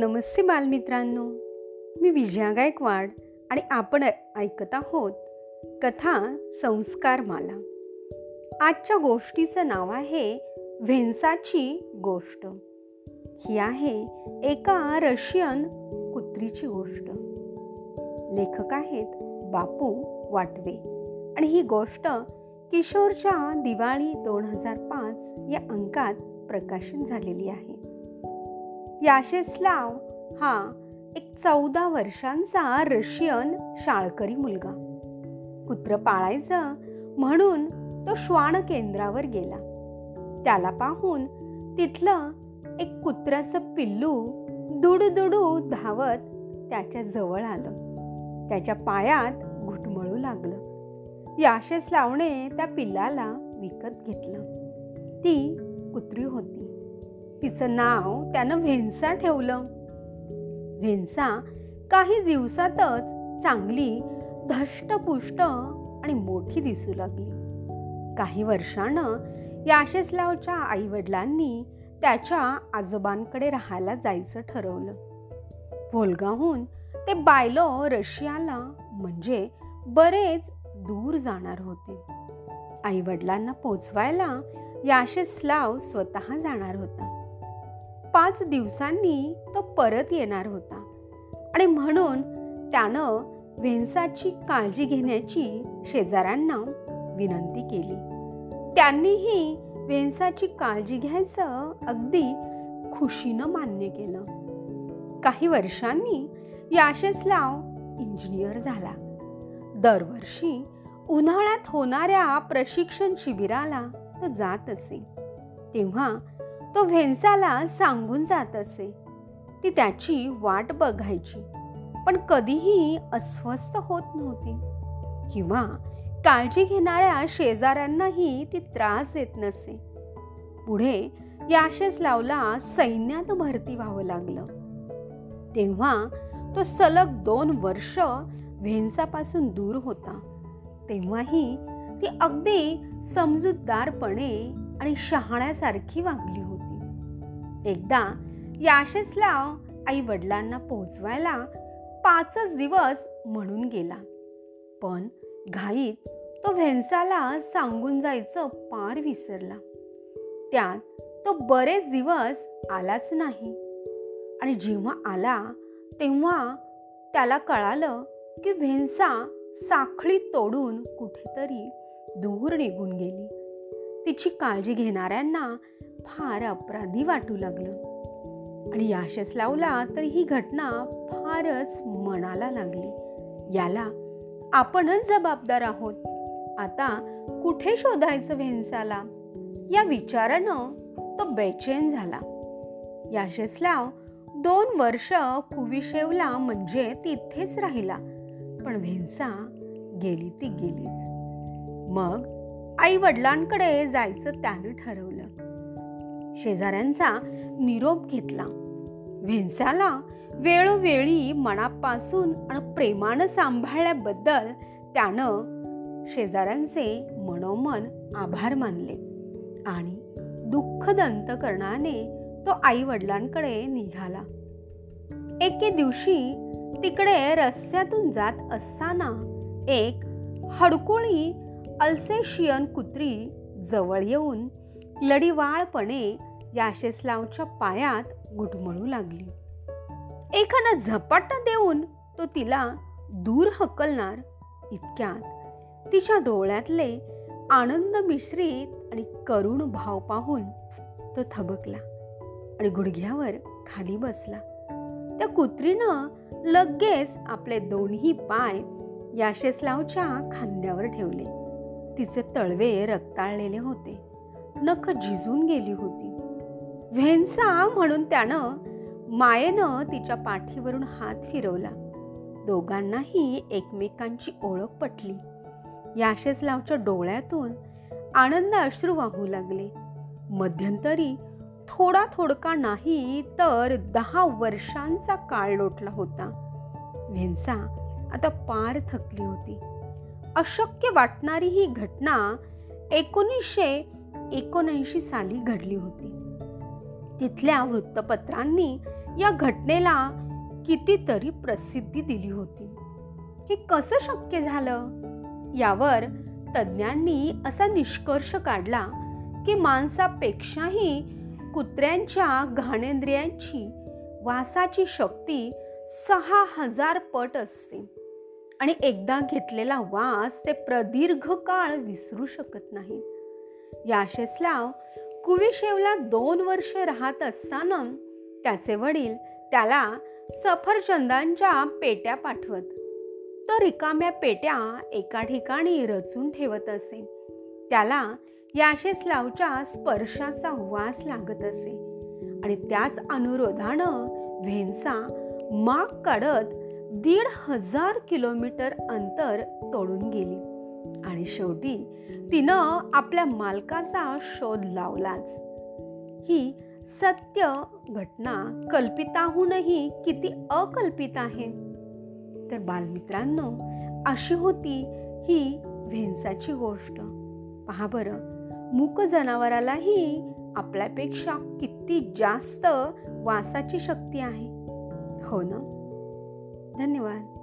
नमस्ते बालमित्रांनो. मी विजया गायकवाड आणि आपण ऐकत आहोत कथा संस्कार माला आजच्या गोष्टीचं नाव आहे व्हेन्साची गोष्ट. ही आहे एका रशियन कुत्रीची गोष्ट. लेखक आहेत बापू वाटवे. आणि ही गोष्ट किशोरच्या दिवाळी दोन हजार पाच या अंकात प्रकाशित झालेली आहे. याशेस्लाव हा एक चौदा वर्षांचा रशियन शाळकरी मुलगा. कुत्र पाळायचं म्हणून तो श्वान केंद्रावर गेला. त्याला पाहून तिथलं एक कुत्र्याचं पिल्लू दुडू धावत त्याच्याजवळ आलं. त्याच्या पायात घुटमळू लागलं. याशेस लावणे त्या पिल्लाला विकत घेतलं. ती कुत्री होती. तिचं नाव त्यानं व्हेन्सा ठेवलं. व्हेन्सा काही दिवसातच चांगली धष्टपुष्ट आणि मोठी दिसू लागली. काही वर्षानं याशेस्लावच्या आईवडिलांनी त्याच्या आजोबांकडे राहायला जायचं ठरवलं. व्होल्गाहून ते बायलो रशियाला म्हणजे बरेच दूर जाणार होते. आईवडिलांना पोचवायला याशेस्लाव स्वतः जाणार होता. पाच दिवसांनी तो परत येणार होता. आणि म्हणून त्यानं व्हेन्साची काळजी घेण्याची शेजाऱ्यांना विनंती केली. त्यांनीही व्हेन्साची काळजी घ्यायचं अगदी खुशीनं मान्य केलं. काही वर्षांनी याशेस्लाव इंजिनियर झाला. दरवर्षी उन्हाळ्यात होणाऱ्या प्रशिक्षण शिबिराला तो जात असे. तेव्हा तो व्हेन्साला सांगून जात असे. ती त्याची वाट बघायची पण कधीही अस्वस्थ होत नव्हती. किंवा काळजी घेणाऱ्या शेजाऱ्यांनाही ती त्रास देत नसे. पुढे याशेस लावला सैन्यात भरती व्हावं लागलं. तेव्हा तो सलग दोन वर्ष व्हेन्सापासून दूर होता. तेव्हाही ती अगदी समजूतदारपणे आणि शहाण्यासारखी वागली होती. एकदा याशेसलाव आई वडिलांना पोहोचवायला पाचच दिवस म्हणून गेला. पण घाईत तो व्हेन्साला सांगून जायचं पार विसरला. त्यात तो बरेच दिवस आलाच नाही. आणि जेव्हा आला तेव्हा त्याला कळालं की व्हेन्सा साखळी तोडून कुठेतरी दूर निघून गेली. तिची काळजी घेणाऱ्यांना फार अपराधी वाटू लागलं. आणि याशस लावला तर ही घटना फारच मनाला लागली. याला आपणच जबाबदार आहोत. आता कुठे शोधायचं व्हेन्साला? या विचारानं तो बेचैन झाला. याशस्लाव दोन वर्ष कुविशेवला म्हणजे तिथेच राहिला. पण व्हेन्सा गेली ती गेलीच. मग आई वडिलांकडे जायचं त्यानं ठरवलं. शेजाऱ्यांचा निरोप घेतला. व्हेन्साला वेळोवेळी मनापासून आणि प्रेमानं सांभाळल्याबद्दल त्यानं शेजाऱ्यांचे मनोमन आभार मानले आणि दुःखद अंतकरणाने तो आई वडिलांकडे निघाला. एके दिवशी तिकडे रस्त्यातून जात असताना एक हडकुळी अल्सेशियन कुत्री जवळ येऊन लढीवाळपणे याशेस्लावच्या पायात घुटमळू लागली. एखादा झपाटा देऊन तो तिला दूर हकलणार इतक्यात तिच्या डोळ्यातले आनंद मिश्रित आणि करुण भाव पाहून तो थबकला आणि गुडघ्यावर खाली बसला. त्या कुत्रीनं लगेच आपले दोन्ही पाय याशेस्लावच्या खांद्यावर ठेवले. तिचे तळवे रक्ताळलेले होते. नख झिजून गेली होती. व्हेन्सा म्हणून त्यानं मायेनं तिच्या पाठीवरून हात फिरवला. दोघांनाही एकमेकांची ओळख पटली. याशेसलावच्या डोळ्यातून आनंद अश्रू वाहू लागले. मध्यंतरी थोडा थोडका नाही तर दहा वर्षांचा काळ लोटला होता. व्हेन्सा आता पार थकली होती. अशक्य वाटणारी ही घटना एकोणीसशे एकोणऐंशी साली घडली होती. तिथल्या वृत्तपत्रांनी या घटनेला कितीतरी प्रसिद्धी दिली होती. हे कसं शक्य झालं? यावर तज्ज्ञांनी असा निष्कर्ष काढला की माणसापेक्षाही कुत्र्यांच्या घाणेंद्रियांची वासाची शक्ती सहा हजार पट असते आणि एकदा घेतलेला वास ते प्रदीर्घ काळ विसरू शकत नाही. याशेस्लाव कुविशेवला दोन वर्षे राहत असताना त्याचे वडील त्याला सफरचंदांच्या पेट्या पाठवत. तो रिकाम्या पेट्या एका ठिकाणी रचून ठेवत असे. त्याला याशेस्लावच्या स्पर्शाचा वास लागत असे. आणि त्याच अनुरोधानं व्हेन्सा माग काढत दीड हजार किलोमीटर अंतर तोडून गेली. आणि शेवटी तिनं आपल्या मालकाचा शोध लावलाच. ही सत्य घटना कल्पिताहूनही किती अकल्पित आहे? तर बालमित्रांनो अशी होती ही व्हेन्साची गोष्ट. पहा बरं मूक जनावरालाही आपल्यापेक्षा किती जास्त वासाची शक्ती आहे. हो ना? धन्यवाद.